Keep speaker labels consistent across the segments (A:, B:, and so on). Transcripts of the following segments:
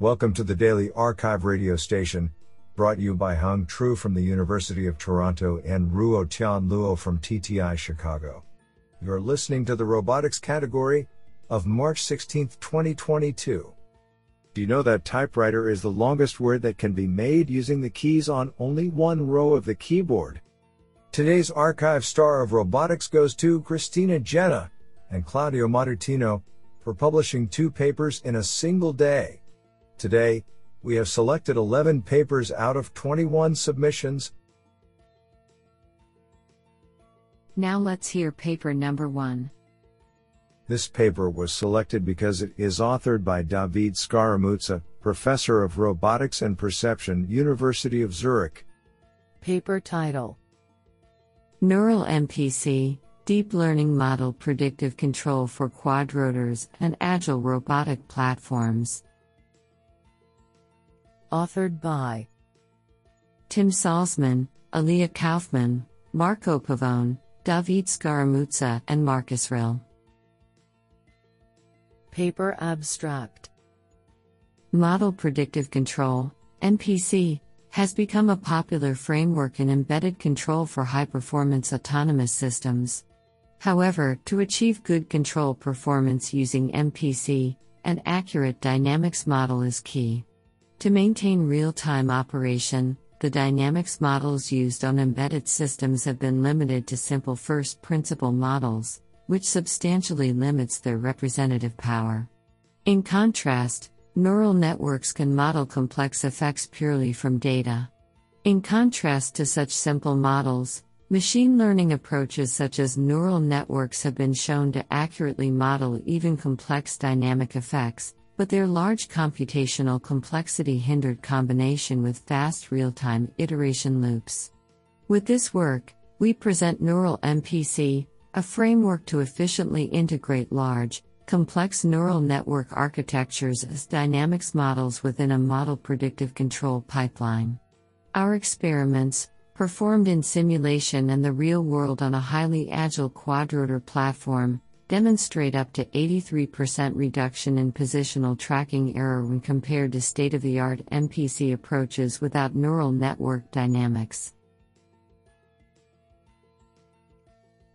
A: Welcome to the Daily Archive radio station, brought you by Hung Tru from the University of Toronto and Ruo Tian Luo from TTI Chicago. You're listening to the robotics category of March 16, 2022. Do you know that typewriter is the longest word that can be made using the keys on only one row of the keyboard? Today's archive star of robotics goes to Christina Jenna and Claudio Martino for publishing two papers in a single day. Today, we have selected 11 papers out of 21 submissions.
B: Now let's hear paper number one.
A: This paper was selected because it is authored by David Scaramuzza, Professor of Robotics and Perception, University of Zurich.
C: Paper title
B: Neural MPC Deep Learning Model Predictive Control for Quadrotors and Agile Robotic Platforms.
C: Authored by
B: Tim Salzmann, Elia Kaufmann, Marco Pavone, David Scaramuzza, and Markus Ryll.
C: Paper Abstract
B: Model Predictive Control, MPC, has become a popular framework in embedded control for high performance autonomous systems. However, to achieve good control performance using MPC, an accurate dynamics model is key. To maintain real time operation, the dynamics models used on embedded systems have been limited to simple first principle models, which substantially limits their representative power. In contrast, neural networks can model complex effects purely from data. In contrast to such simple models, machine learning approaches such as neural networks have been shown to accurately model even complex dynamic effects, but their large computational complexity hindered combination with fast real time iteration loops. With this work, we present Neural MPC, a framework to efficiently integrate large, complex neural network architectures as dynamics models within a model predictive control pipeline. Our experiments, performed in simulation and the real world on a highly agile quadrotor platform, demonstrate up to 83% reduction in positional tracking error when compared to state of the art MPC approaches without neural network dynamics.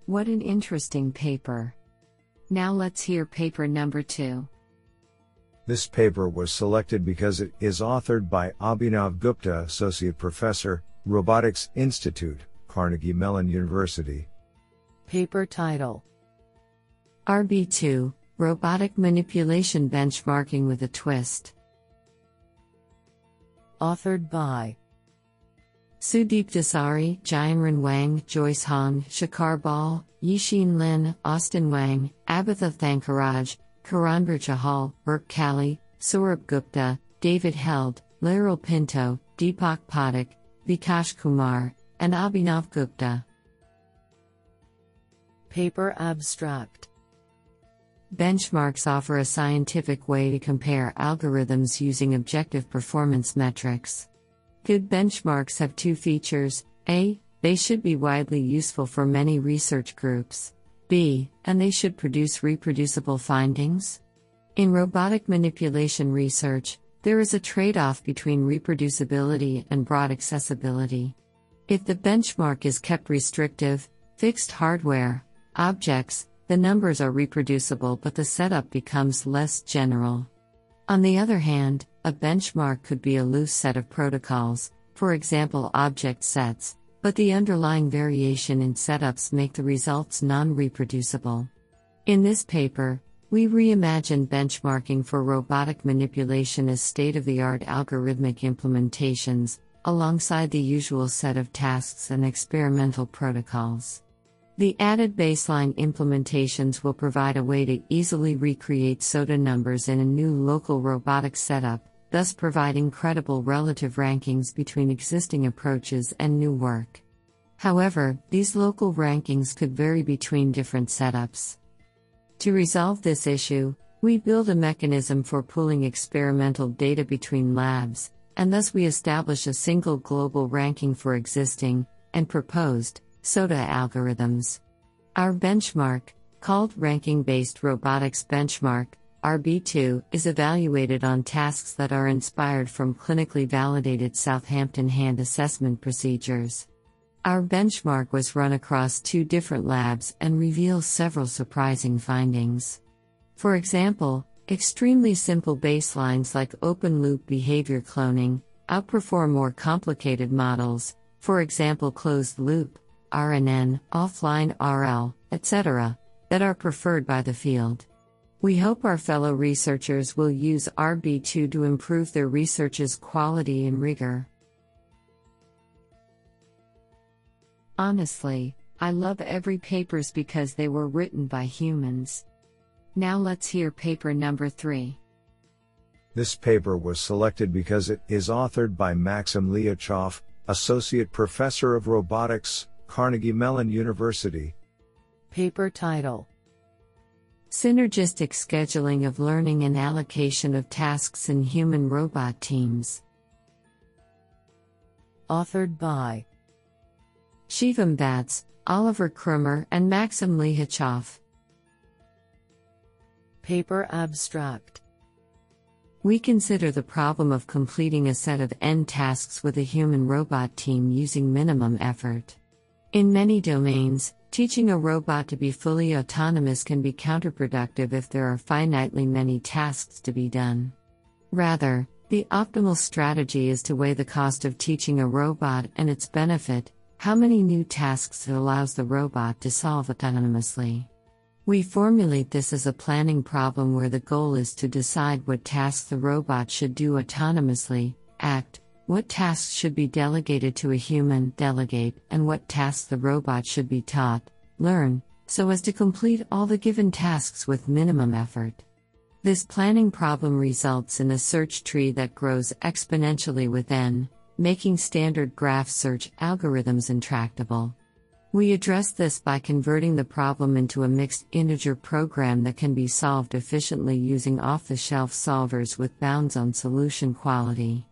B: What an interesting paper! Now let's hear paper number two.
A: This paper was selected because it is authored by Abhinav Gupta, Associate Professor, Robotics Institute, Carnegie Mellon University.
C: Paper title
B: RB2 Robotic Manipulation Benchmarking with a Twist.
C: Authored by
B: Sudeep Dasari, Jianren Wang, Joyce Hong, Shikhar Bahl, Yixin Lin, Austin Wang, Abitha Thankaraj, Karanbir Chahal, Berk Calli, Saurabh Gupta, David Held, Lerrel Pinto, Deepak Pathak, Vikash Kumar, and Abhinav Gupta.
C: Paper Abstract
B: Benchmarks offer a scientific way to compare algorithms using objective performance metrics. Good benchmarks have two features A, they should be widely useful for many research groups. B, and they should produce reproducible findings. In robotic manipulation research, there is a trade off between reproducibility and broad accessibility. If the benchmark is kept restrictive, fixed hardware, objects, the numbers are reproducible but the setup becomes less general. On the other hand, a benchmark could be a loose set of protocols, for example object sets, but the underlying variation in setups make the results non-reproducible. In this paper, we reimagine benchmarking for robotic manipulation as state-of-the-art algorithmic implementations, alongside the usual set of tasks and experimental protocols. The added baseline implementations will provide a way to easily recreate SOTA numbers in a new local robotic setup, thus providing credible relative rankings between existing approaches and new work. However, these local rankings could vary between different setups. To resolve this issue, we build a mechanism for pooling experimental data between labs, and thus we establish a single global ranking for existing and proposed SOTA algorithms. Our benchmark, called Ranking Based Robotics Benchmark, RB2 is evaluated on tasks that are inspired from clinically validated Southampton hand assessment procedures. Our benchmark was run across two different labs and reveals several surprising findings. For example, extremely simple baselines like open loop behavior cloning outperform more complicated models, for example, closed loop, RNN, offline RL, etc., that are preferred by the field. We hope our fellow researchers will use RB2 to improve their research's quality and rigor. Honestly, I love every papers because they were written by humans. Now let's hear paper number 3.
A: This paper was selected because it is authored by Maxim Likhachev, Associate Professor of Robotics, Carnegie Mellon University.
C: Paper title
B: Synergistic scheduling of learning and allocation of tasks in human robot teams.
C: Authored by
B: Shivam Vats, Oliver Kroemer, and Maxim Likhachev.
C: Paper abstract
B: We consider the problem of completing a set of n tasks with a human robot team using minimum effort. In many domains, Teaching a robot to be fully autonomous can be counterproductive if there are finitely many tasks to be done. Rather, the optimal strategy is to weigh the cost of teaching a robot and its benefit, how many new tasks it allows the robot to solve autonomously. We formulate this as a planning problem where the goal is to decide what tasks the robot should do autonomously, act, what tasks should be delegated to a human delegate, and what tasks the robot should be taught, learn, so as to complete all the given tasks with minimum effort. This planning problem results in a search tree that grows exponentially with n, making standard graph search algorithms intractable. We address this by converting the problem into a mixed integer program that can be solved efficiently using off the shelf solvers with bounds on solution quality.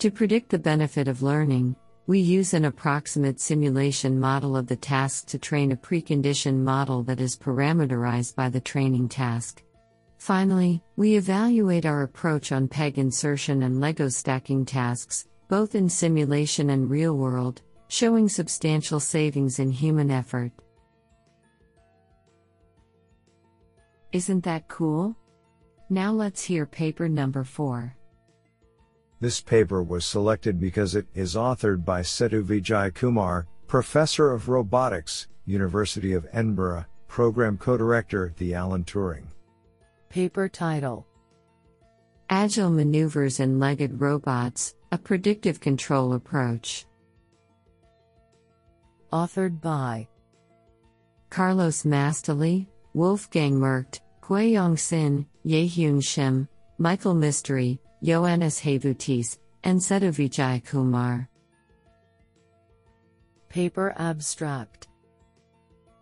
B: To predict the benefit of learning, we use an approximate simulation model of the task to train a preconditioned model that is parameterized by the training task. Finally, we evaluate our approach on peg insertion and Lego stacking tasks, both in simulation and real world, showing substantial savings in human effort. Isn't that cool? Now let's hear paper number 4.
A: This paper was selected because it is authored by Sethu Vijayakumar, Professor of Robotics, University of Edinburgh, Program Co-Director, the Alan Turing.
C: Paper title
B: Agile Maneuvers in Legged Robots, a Predictive Control Approach.
C: Authored by
B: Carlos Mastalli, Wolfgang Merkt, Guiyang Xin, Jaehyun Shim, Michael Mistry, Ioannis Havoutis, and Sethu Vijayakumar.
C: Paper abstract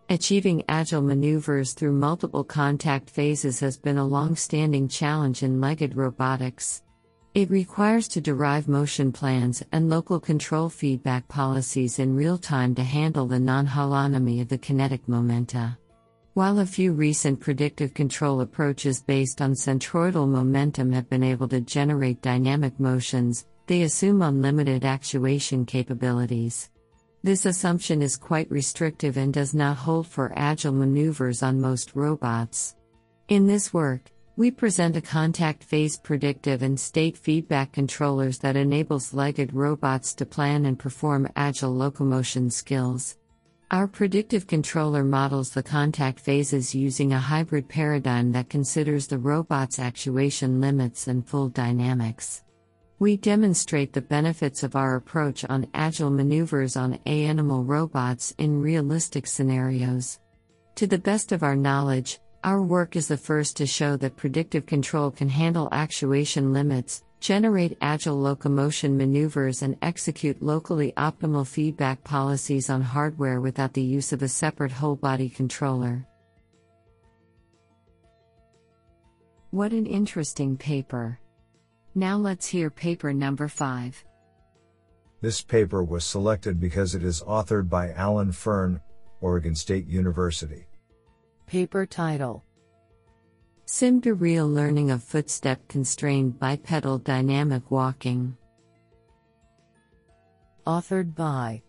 B: Achieving agile maneuvers through multiple contact phases has been a long standing challenge in legged robotics. It requires to derive motion plans and local control feedback policies in real time to handle the non holonomy of the kinetic momenta. While a few recent predictive control approaches based on centroidal momentum have been able to generate dynamic motions, they assume unlimited actuation capabilities. This assumption is quite restrictive and does not hold for agile maneuvers on most robots. In this work, we present a contact phase predictive and state feedback controllers that enables legged robots to plan and perform agile locomotion skills. Our predictive controller models the contact phases using a hybrid paradigm that considers the robot's actuation limits and full dynamics. We demonstrate the benefits of our approach on agile maneuvers on ANYmal robots in realistic scenarios. To the best of our knowledge, our work is the first to show that predictive control can handle actuation limits, generate agile locomotion maneuvers, and execute locally optimal feedback policies on hardware without the use of a separate whole body controller. What an interesting paper! Now let's hear paper number 5.
A: This paper was selected because it is authored by Alan Fern, Oregon State University.
C: Paper title
B: Sim to Real Learning of Footstep Constrained Bipedal Dynamic Walking.
C: Authored by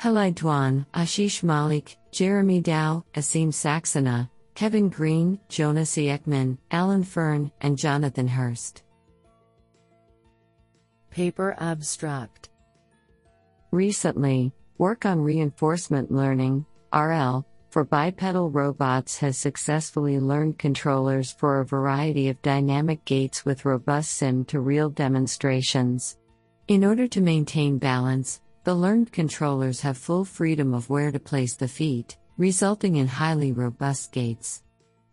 B: Helei Duan, Ashish Malik, Jeremy Dao, Aseem Saxena, Kevin Green, Jonah Siekmann, Alan Fern, and Jonathan Hurst.
C: Paper Abstract
B: Recently, work on reinforcement learning, RL, for bipedal robots has successfully learned controllers for a variety of dynamic gaits with robust sim to real demonstrations. In order to maintain balance, the learned controllers have full freedom of where to place the feet, resulting in highly robust gaits.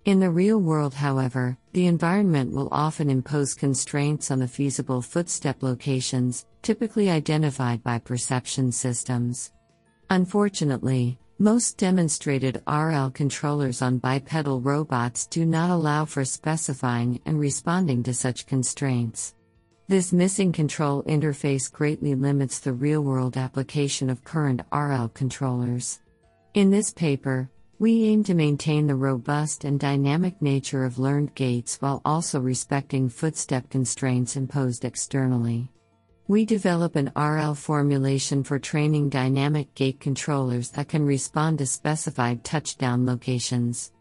B: In the real world, however, the environment will often impose constraints on the feasible footstep locations, typically identified by perception systems. Unfortunately, most demonstrated RL controllers on bipedal robots do not allow for specifying and responding to such constraints. This missing control interface greatly limits the real world application of current RL controllers. In this paper, we aim to maintain the robust and dynamic nature of learned gaits while also respecting footstep constraints imposed externally. We develop an RL formulation for training dynamic gait controllers that can respond to specified touchdown locations.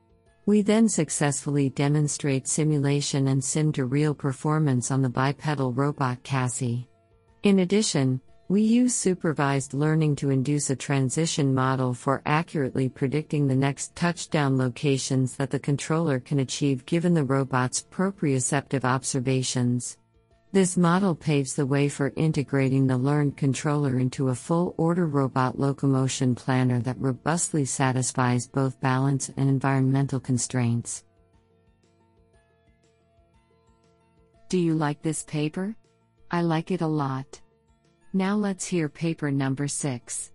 B: We then successfully demonstrate simulation and sim to real performance on the bipedal robot Cassie. In addition, we use supervised learning to induce a transition model for accurately predicting the next touchdown locations that the controller can achieve given the robot's proprioceptive observations. This model paves the way for integrating the learned controller into a full order robot locomotion planner that robustly satisfies both balance and environmental constraints. Do you like this paper? I like it a lot. Now let's hear paper number 6.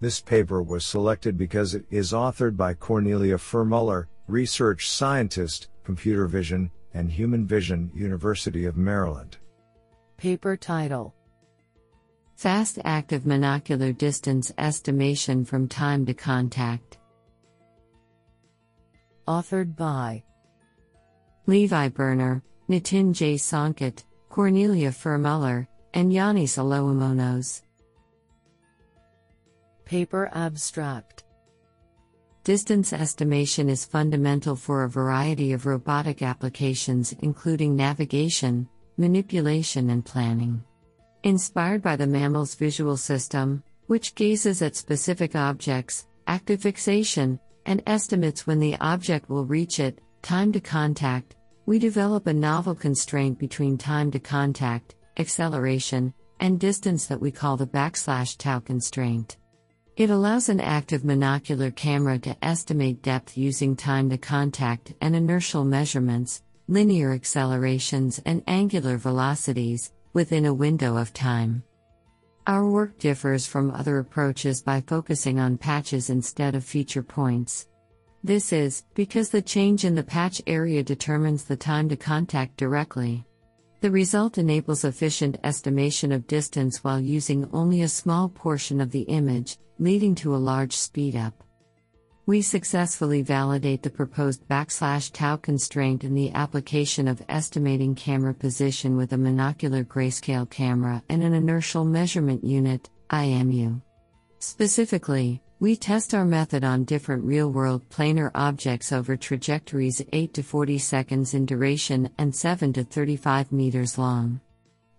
A: This paper was selected because it is authored by Cornelia Fermuller, research scientist, computer vision, and Human Vision, University of Maryland.
C: Paper title
B: Fast Active Monocular Distance Estimation from Time to Contact.
C: Authored by
B: Levi Burner, Nitin J. Sanket, Cornelia Fermuller, and Yiannis Aloimonos.
C: Paper Abstract
B: Distance estimation is fundamental for a variety of robotic applications, including navigation, manipulation, and planning. Inspired by the mammal's visual system, which gazes at specific objects, active fixation, and estimates when the object will reach it, time to contact, we develop a novel constraint between time to contact, acceleration, and distance that we call the backslash tau constraint. It allows an active monocular camera to estimate depth using time to contact and inertial measurements, linear accelerations, and angular velocities within a window of time. Our work differs from other approaches by focusing on patches instead of feature points. This is because the change in the patch area determines the time to contact directly. The result enables efficient estimation of distance while using only a small portion of the image, leading to a large speedup. We successfully validate the proposed backslash tau constraint in the application of estimating camera position with a monocular grayscale camera and an inertial measurement unit, IMU. Specifically, we test our method on different real world planar objects over trajectories 8 to 40 seconds in duration and 7 to 35 meters long.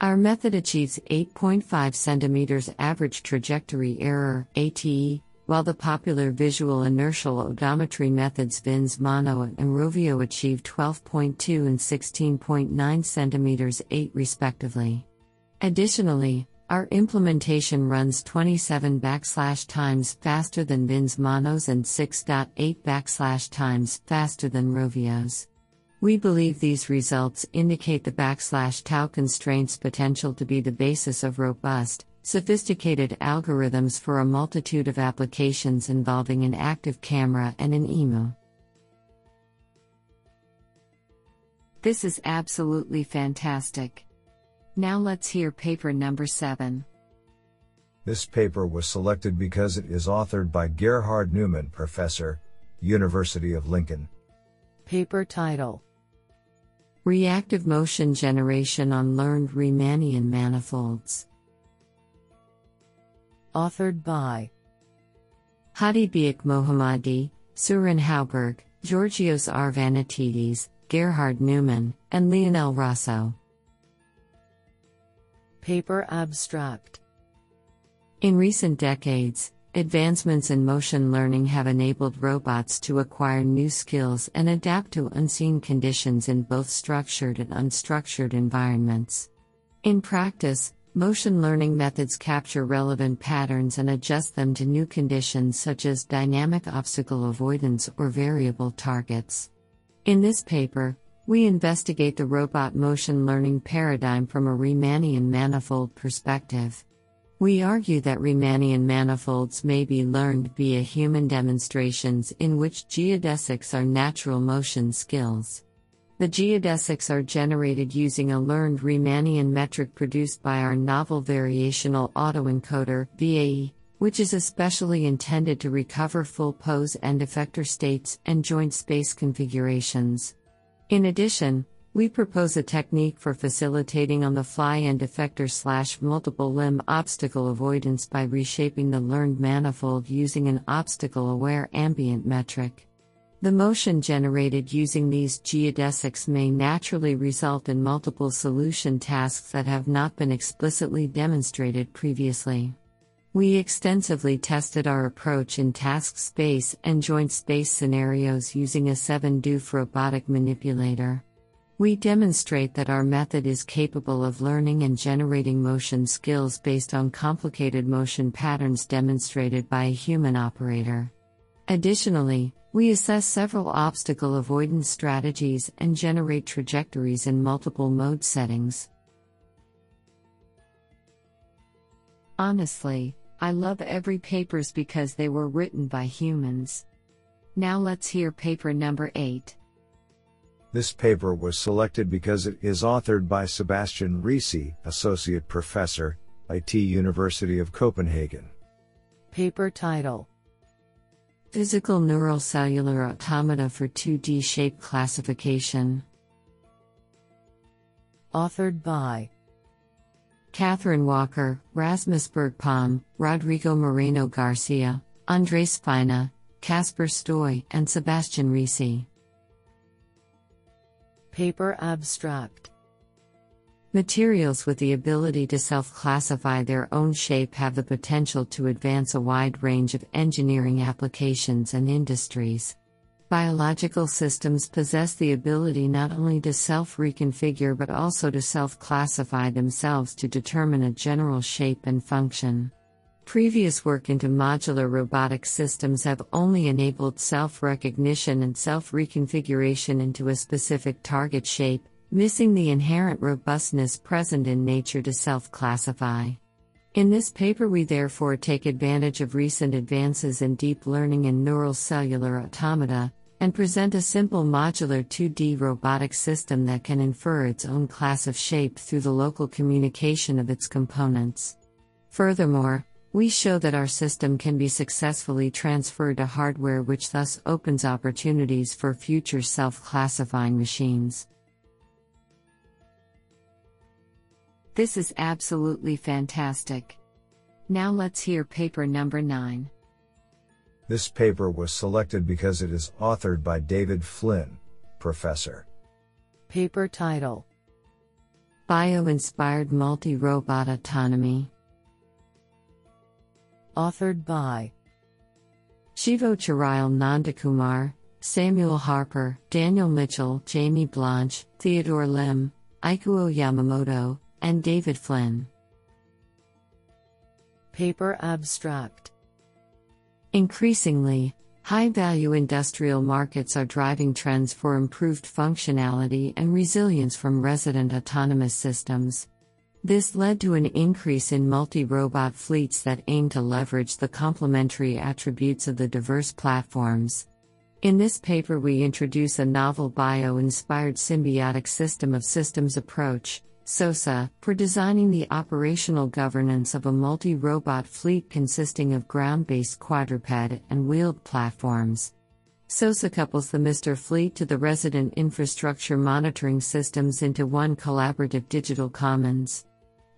B: Our method achieves 8.5 cm average trajectory error ATE, while the popular visual inertial odometry methods VINS Mono and Rovio achieve 12.2 and 16.9 cm 8 respectively. Additionally, our implementation runs 27 backslash times faster than VINS Monos and 6.8 backslash times faster than Rovios. We believe these results indicate the backslash tau constraints potential to be the basis of robust, sophisticated algorithms for a multitude of applications involving an active camera and an EMU. This is absolutely fantastic. Now let's hear paper number 7.
A: This paper was selected because it is authored by Gerhard Neumann, Professor, University of Lincoln.
C: Paper title
B: Reactive Motion Generation on Learned Riemannian Manifolds.
C: Authored by
B: Hadi Biak Mohammadi, Søren Hauberg, Georgios R. Arvanitidis, Gerhard Neumann, and Leonel Rozo.
C: Paper abstract
B: In recent decades, advancements in motion learning have enabled robots to acquire new skills and adapt to unseen conditions in both structured and unstructured environments. In practice, motion learning methods capture relevant patterns and adjust them to new conditions such as dynamic obstacle avoidance or variable targets. In this paper, we investigate the robot motion learning paradigm from a Riemannian manifold perspective. We argue that Riemannian manifolds may be learned via human demonstrations in which geodesics are natural motion skills. The geodesics are generated using a learned Riemannian metric produced by our novel variational autoencoder, VAE, which is especially intended to recover full pose and effector states and joint space configurations. In addition, we propose a technique for facilitating on the fly end effector slash multiple limb obstacle avoidance by reshaping the learned manifold using an obstacle aware ambient metric. The motion generated using these geodesics may naturally result in multiple solution tasks that have not been explicitly demonstrated previously. We extensively tested our approach in task space and joint space scenarios using a 7 DOOF robotic manipulator. We demonstrate that our method is capable of learning and generating motion skills based on complicated motion patterns demonstrated by a human operator. Additionally, we assess several obstacle avoidance strategies and generate trajectories in multiple mode settings. Honestly, I love every papers because they were written by humans. Now let's hear paper number 8.
A: This paper was selected because it is authored by Sebastian Risi, Associate Professor, IT University of Copenhagen.
C: Paper title
B: Physical Neural Cellular Automata for 2D Shape Classification.
C: Authored by
B: Catherine Walker, Rasmus Berg Palm, Rodrigo Moreno Garcia, Andres Spina, Kasper Stoy, and Sebastian Risi.
C: Paper abstract
B: Materials with the ability to self classify their own shape have the potential to advance a wide range of engineering applications and industries. Biological systems possess the ability not only to self reconfigure but also to self classify themselves to determine a general shape and function. Previous work into modular robotic systems have only enabled self recognition and self reconfiguration into a specific target shape, missing the inherent robustness present in nature to self classify. In this paper, we therefore take advantage of recent advances in deep learning and neural cellular automata, and present a simple modular 2D robotic system that can infer its own class of shape through the local communication of its components. Furthermore, we show that our system can be successfully transferred to hardware, which thus opens opportunities for future self classifying machines. This is absolutely fantastic. Now let's hear paper number 9.
A: This paper was selected because it is authored by David Flynn, Professor.
C: Paper title
B: Bio inspired multi robot autonomy.
C: Authored by
B: Shivoh Chirayil Nandakumar, Samuel Harper, Daniel Mitchell, Jamie Blanche, Theodore Lim, Ikuo Yamamoto, and David Flynn.
C: Paper abstract
B: Increasingly, high value industrial markets are driving trends for improved functionality and resilience from resident autonomous systems. This led to an increase in multi robot fleets that aim to leverage the complementary attributes of the diverse platforms. In this paper, we introduce a novel bio inspired symbiotic system of systems approach, SOSA, for designing the operational governance of a multi robot fleet consisting of ground based quadruped and wheeled platforms. SOSA couples the Mr. Fleet to the resident infrastructure monitoring systems into one collaborative digital commons.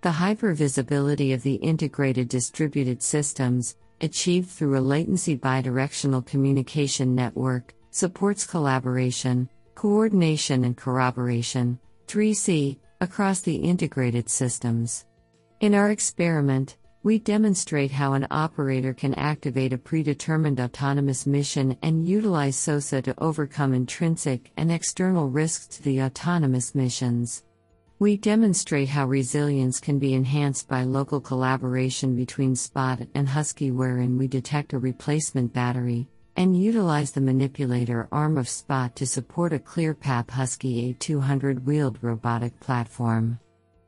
B: The hypervisibility of the integrated distributed systems, achieved through a latency bidirectional communication network, supports collaboration, coordination, and corroboration 3C across the integrated systems. In our experiment, we demonstrate how an operator can activate a predetermined autonomous mission and utilize SOSA to overcome intrinsic and external risks to the autonomous missions. We demonstrate how resilience can be enhanced by local collaboration between Spot and Husky, wherein we detect a replacement battery and utilize the manipulator arm of Spot to support a ClearPath Husky A200 wheeled robotic platform.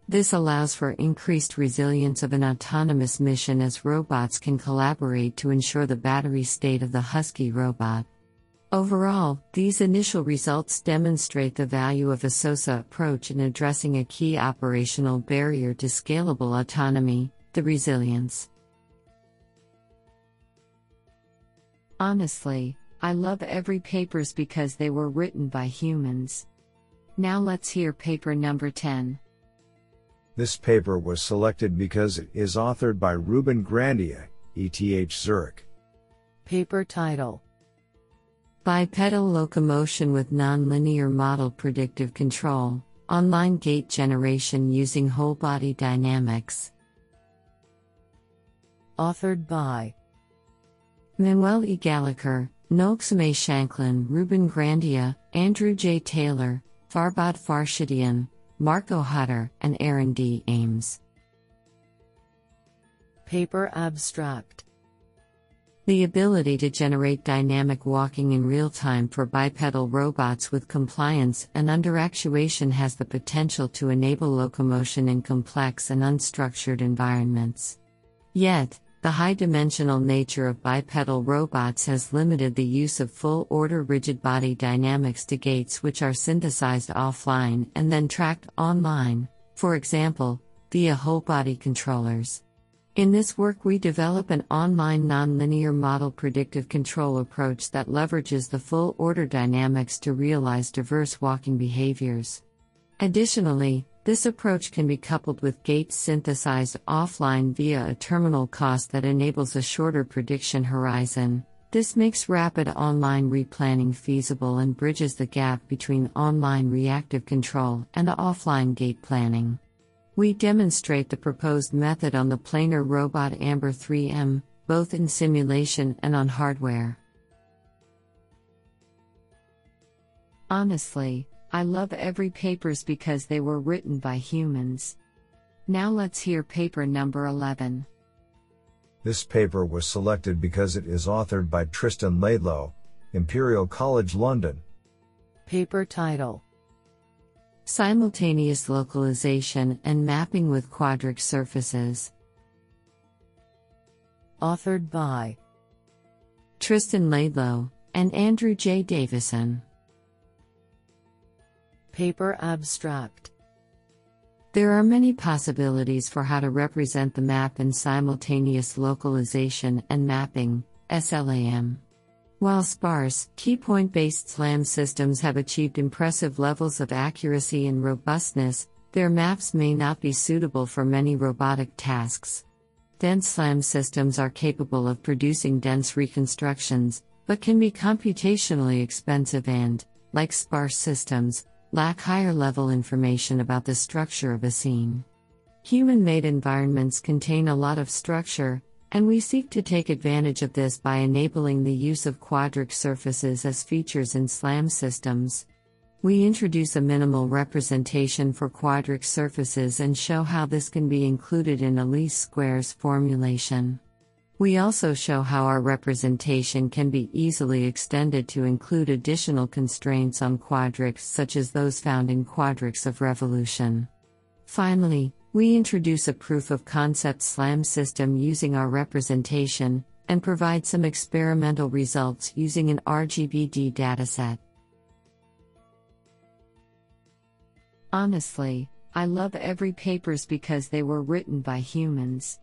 B: This allows for increased resilience of an autonomous mission as robots can collaborate to ensure the battery state of the Husky robot. Overall, these initial results demonstrate the value of a SOSA approach in addressing a key operational barrier to scalable autonomy the resilience. Honestly, I love every papers because they were written by humans. Now let's hear paper number 10.
A: This paper was selected because it is authored by Ruben Grandia, ETH Zurich.
C: Paper title
B: Bipedal locomotion with nonlinear model predictive control, online gait generation using whole body dynamics.
C: Authored by
B: Manuel E. Galliker, Noel Csomay-Shanklin, Ruben Grandia, Andrew J. Taylor, Farbod Farshidian, Marco Hutter, and Aaron D. Ames.
C: Paper Abstract
B: The ability to generate dynamic walking in real time for bipedal robots with compliance and under actuation has the potential to enable locomotion in complex and unstructured environments. Yet, the high dimensional nature of bipedal robots has limited the use of full order rigid body dynamics to gaits which are synthesized offline and then tracked online, for example, via whole body controllers. In this work, we develop an online nonlinear model predictive control approach that leverages the full order dynamics to realize diverse walking behaviors. Additionally, this approach can be coupled with gaits synthesized offline via a terminal cost that enables a shorter prediction horizon. This makes rapid online replanning feasible and bridges the gap between online reactive control and offline gait planning. We demonstrate the proposed method on the planar robot Amber 3M, both in simulation and on hardware. Honestly, I love every papers because they were written by humans. Now let's hear paper number 11.
A: This paper was selected because it is authored by Tristan Laidlow, Imperial College London.
C: Paper title
B: Simultaneous localization and mapping with quadric surfaces.
C: Authored by
B: Tristan Laidlow and Andrew J. Davison.
C: Paper Abstract
B: There are many possibilities for how to represent the map in simultaneous localization and mapping, SLAM. While sparse, key point based SLAM systems have achieved impressive levels of accuracy and robustness, their maps may not be suitable for many robotic tasks. Dense SLAM systems are capable of producing dense reconstructions, but can be computationally expensive and, like sparse systems, lack higher level information about the structure of a scene. Human made environments contain a lot of structure, and we seek to take advantage of this by enabling the use of quadric surfaces as features in SLAM systems. We introduce a minimal representation for quadric surfaces and show how this can be included in a least squares formulation. We also show how our representation can be easily extended to include additional constraints on quadrics such as those found in quadrics of revolution. Finally, we introduce a proof of concept SLAM system using our representation, and provide some experimental results using an RGBD dataset. Honestly, I love every papers because they were written by humans.